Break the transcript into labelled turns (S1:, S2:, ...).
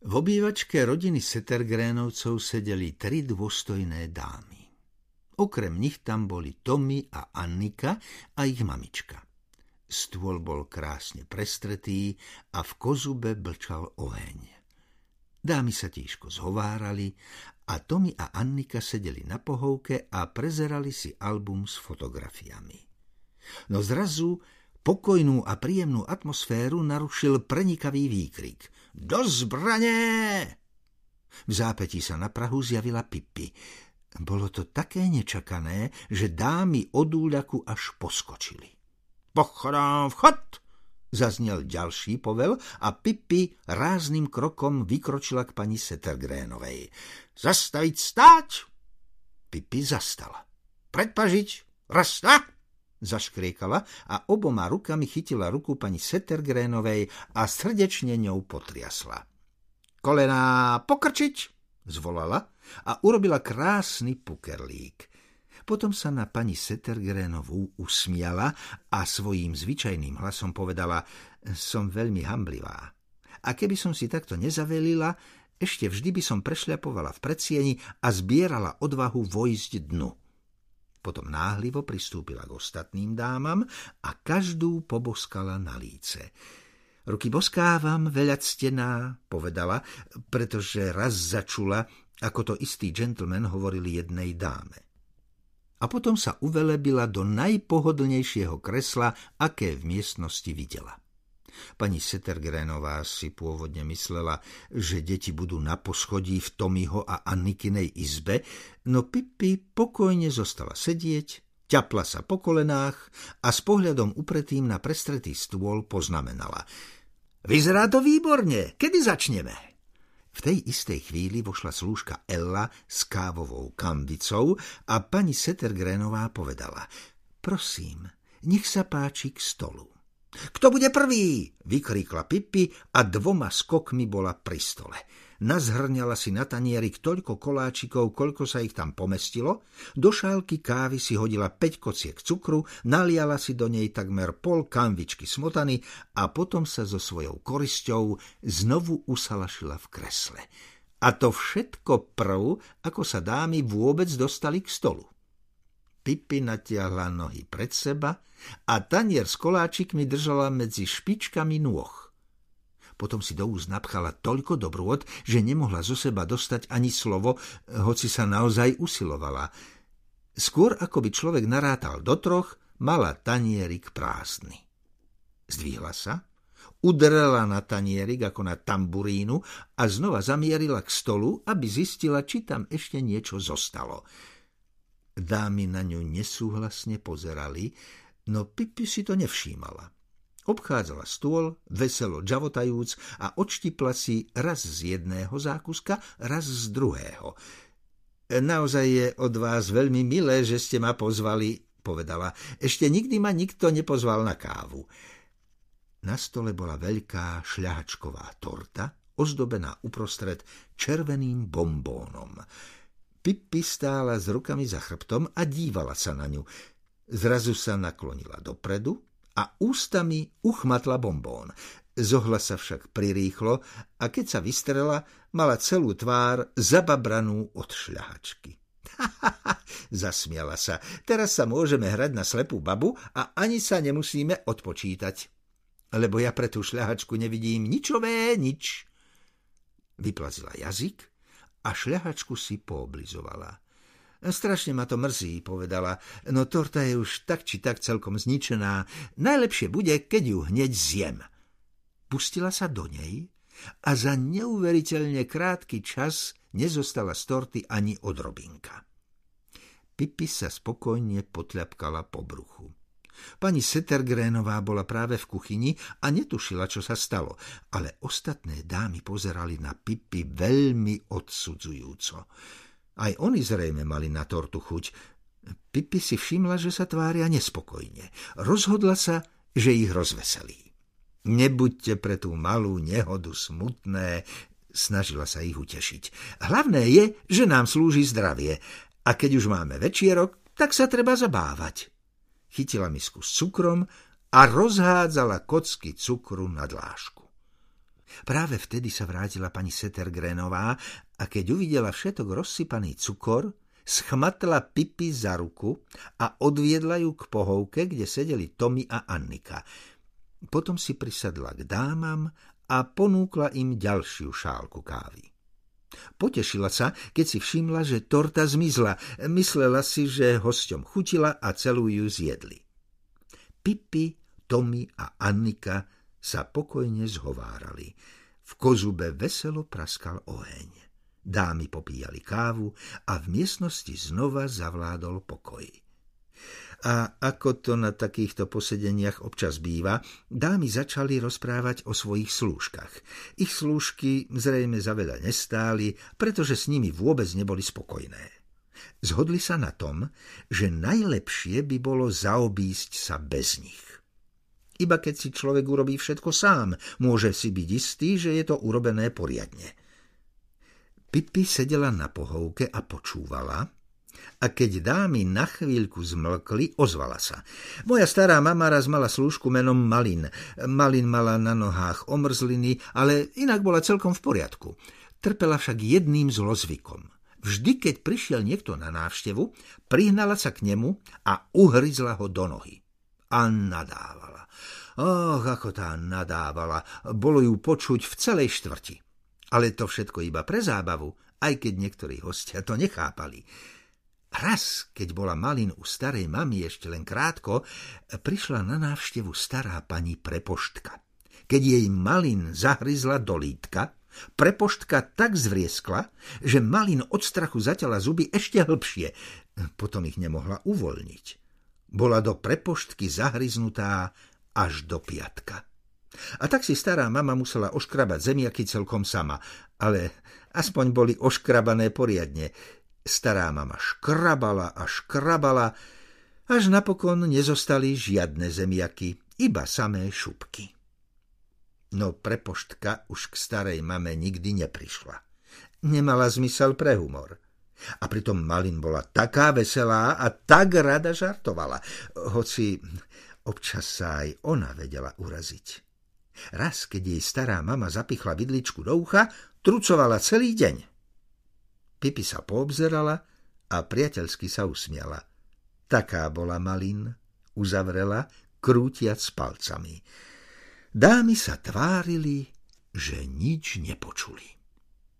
S1: V obývačke rodiny Setergrénovcov sedeli tri dôstojné dámy. Okrem nich tam boli Tommy a Annika a ich mamička. Stôl bol krásne prestretý a v kozube blčal oheň. Dámy sa tížko zhovárali a Tommy a Annika sedeli na pohovke a prezerali si album s fotografiami. No zrazu pokojnú a príjemnú atmosféru narušil prenikavý výkrik – do zbraně! V zápetí sa na Prahu zjavila Pippi. Bolo to také nečakané, že dámy od úľaku až poskočili. Pochodám vchod! Zaznel ďalší povel a Pippi rázným krokom vykročila k pani Settergrénovej. Zastaviť stáť! Pippi zastala. Predpažiť! Raz, zaškriekala a oboma rukami chytila ruku pani Settergrénovej a srdečne ňou potriasla. Kolená pokrčiť, zvolala a urobila krásny pukerlík. Potom sa na pani Settergrénovú usmiala a svojím zvyčajným hlasom povedala som veľmi hamblivá. A keby som si takto nezavelila, ešte vždy by som prešľapovala v predsieni a zbierala odvahu vojsť dnu. Potom náhlivo pristúpila k ostatným dámam a každú poboskala na líce. Ruky boskávam, veľa ctená, povedala, pretože raz začula, ako to istý gentleman hovorili jednej dáme. A potom sa uvelebila do najpohodlnejšieho kresla, aké v miestnosti videla. Pani Setergrenová si pôvodne myslela, že deti budú na poschodí v Tomiho a Annikinej izbe, no Pippi pokojne zostala sedieť, ťapla sa po kolenách a s pohľadom upretým na prestretý stôl poznamenala. Vyzerá to výborne, kedy začneme? V tej istej chvíli vošla slúžka Ella s kávovou kambicou a pani Setergrenová povedala. Prosím, nech sa páči k stolu. Kto bude prvý? vykríkla Pippi a dvoma skokmi bola pri stole. Nazhrňala si na tanierik toľko koláčikov, koľko sa ich tam pomestilo, do šálky kávy si hodila 5 kociek cukru, naliala si do nej takmer pol kanvičky smotany a potom sa so svojou korisťou znovu usalašila v kresle. A to všetko prv, ako sa dámy vôbec dostali k stolu. Pipi natiahla nohy pred seba a tanier s koláčikmi držala medzi špičkami nôh. Potom si do úst napchala toľko dobrôd, že nemohla zo seba dostať ani slovo, hoci sa naozaj usilovala. Skôr ako by človek narátal do troch, mala tanierik prázdny. Zdvihla sa, udrela na tanierik ako na tamburínu a znova zamierila k stolu, aby zistila, či tam ešte niečo zostalo. Dámy na ňu nesúhlasne pozerali, no Pipi si to nevšímala. Obchádzala stôl, veselo džavotajúc a odštipla si raz z jedného zákuska, raz z druhého. Naozaj je od vás veľmi milé, že ste ma pozvali, povedala. Ešte nikdy ma nikto nepozval na kávu. Na stole bola veľká šľahačková torta, ozdobená uprostred červeným bombónom. Pippi stála s rukami za chrbtom a dívala sa na ňu. Zrazu sa naklonila dopredu a ústami uchmatla bombón. Zohla sa však prirýchlo a keď sa vystrela, mala celú tvár zababranú od šľahačky. Zasmiala sa. Teraz sa môžeme hrať na slepú babu a ani sa nemusíme odpočítať. Lebo ja pre tú šľahačku nevidím ničové nič. Vyplazila jazyk a šľahačku si pooblizovala. Strašne ma to mrzí, povedala, no torta je už tak či tak celkom zničená. Najlepšie bude, keď ju hneď zjem. Pustila sa do nej a za neuveriteľne krátky čas nezostala z torty ani odrobinka. Pipi sa spokojne potľapkala po bruchu. Pani Settergrénová bola práve v kuchyni a netušila, čo sa stalo, ale ostatné dámy pozerali na Pipi veľmi odsudzujúco. Aj oni zrejme mali na tortu chuť. Pipi si všimla, že sa tvária nespokojne. Rozhodla sa, že ich rozveselí. Nebuďte pre tú malú nehodu smutné, snažila sa ich utešiť. Hlavné je, že nám slúži zdravie a keď už máme večierok, tak sa treba zabávať chytila misku s cukrom a rozhádzala kocky cukru na dlášku. Práve vtedy sa vrátila pani Setergrenová a keď uvidela všetok rozsypaný cukor, schmatla Pipi za ruku a odviedla ju k pohovke, kde sedeli Tomi a Annika. Potom si prisadla k dámam a ponúkla im ďalšiu šálku kávy. Potešila sa, keď si všimla, že torta zmizla. Myslela si, že hosťom chutila a celú ju zjedli. Pipi, Tomi a Annika sa pokojne zhovárali. V kozube veselo praskal oheň. Dámy popíjali kávu a v miestnosti znova zavládol pokoj. A ako to na takýchto posedeniach občas býva, dámy začali rozprávať o svojich slúžkach. Ich slúžky zrejme za veľa nestáli, pretože s nimi vôbec neboli spokojné. Zhodli sa na tom, že najlepšie by bolo zaobísť sa bez nich. Iba keď si človek urobí všetko sám, môže si byť istý, že je to urobené poriadne. Pipi sedela na pohovke a počúvala, a keď dámy na chvíľku zmlkli, ozvala sa. Moja stará mama raz mala slúžku menom Malin. Malin mala na nohách omrzliny, ale inak bola celkom v poriadku. Trpela však jedným zlozvykom. Vždy, keď prišiel niekto na návštevu, prihnala sa k nemu a uhryzla ho do nohy. A nadávala. Och, ako tá nadávala, bolo ju počuť v celej štvrti. Ale to všetko iba pre zábavu, aj keď niektorí hostia to nechápali. Raz, keď bola Malin u starej mamy ešte len krátko, prišla na návštevu stará pani prepoštka. Keď jej Malin zahryzla do lítka, prepoštka tak zvrieskla, že Malin od strachu zaťala zuby ešte hlbšie. Potom ich nemohla uvoľniť. Bola do prepoštky zahryznutá až do piatka. A tak si stará mama musela oškrabať zemiaky celkom sama, ale aspoň boli oškrabané poriadne. Stará mama škrabala a škrabala, až napokon nezostali žiadne zemiaky, iba samé šupky. No prepoštka už k starej mame nikdy neprišla. Nemala zmysel pre humor. A pritom Malin bola taká veselá a tak rada žartovala, hoci Občas sa aj ona vedela uraziť. Raz, keď jej stará mama zapichla vidličku do ucha, trucovala celý deň. Pipi sa poobzerala a priateľsky sa usmiala. Taká bola Malin, uzavrela, krútiac palcami. Dámy sa tvárili, že nič nepočuli.